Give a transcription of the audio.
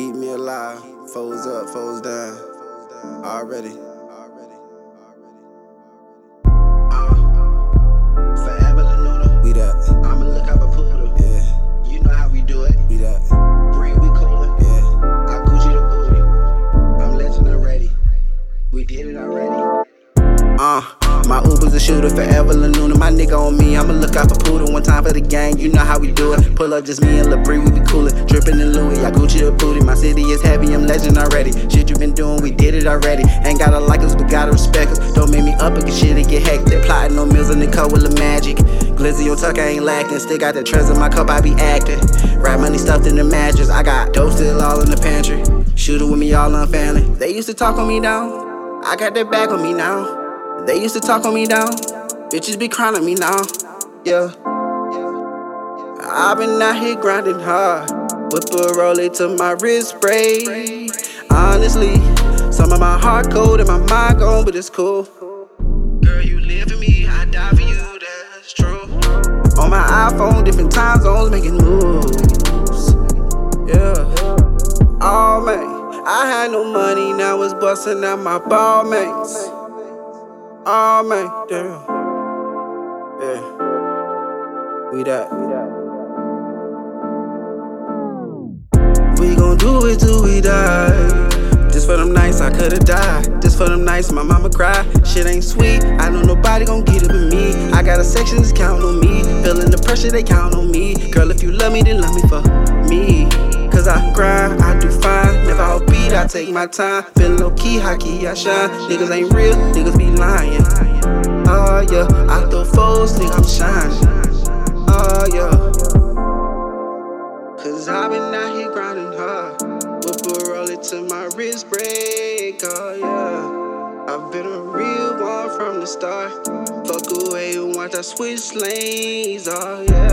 Keep me alive. Foes up, foes down. Already. My Uber's a shooter, forever Lanuna. My nigga on me, I'ma look out for Poodle. One time for the gang, you know how we do it. Pull up just me and LaBrie, we be coolin'. Drippin' in Louis, I Gucci the booty. My city is heavy, I'm legend already. Shit you been doing, we did it already. Ain't gotta like us, but gotta respect us. Don't make me up because shit it get hectic. Plotting no meals in the cup with the magic. Glizzy on tuck, I ain't lacking. Still got the treasure in my cup, I be acting. Rap money stuffed in the mattress. I got dope still all in the pantry. Shooter with me, all on family. They used to talk on me down. I got their back on me now. They used to talk on me down. Bitches be crying on me now. Yeah. I've been out here grinding hard. Whip a roller to my wrist spray. Honestly, some of my heart cold and my mind gone, but it's cool. Girl, you live for me, I die for you, that's true. On my iPhone, different time zones, making moves. Yeah. Oh man, I had no money, now it's busting out my ball mates. Oh man, damn. Yeah. We that. We gon' do it till we die. Just for them nights I could've died. Just for them nights my mama cried. Shit ain't sweet. I know nobody gon' get it but me. I got a section that's count on me. Feeling the pressure, they count on me. Girl, if you love me, then love me for me. Cause I grind, I do fine. Never all beat, I take my time. Feeling low key, high key, I shine. Niggas ain't real, niggas be lying. Oh yeah, I throw foes, nigga, I'm shining. Oh yeah. Cause I've been out here grinding hard. Whip a roll it to my wrist break, oh yeah. I've been a real one from the start. Fuck away and watch I switch lanes, oh yeah.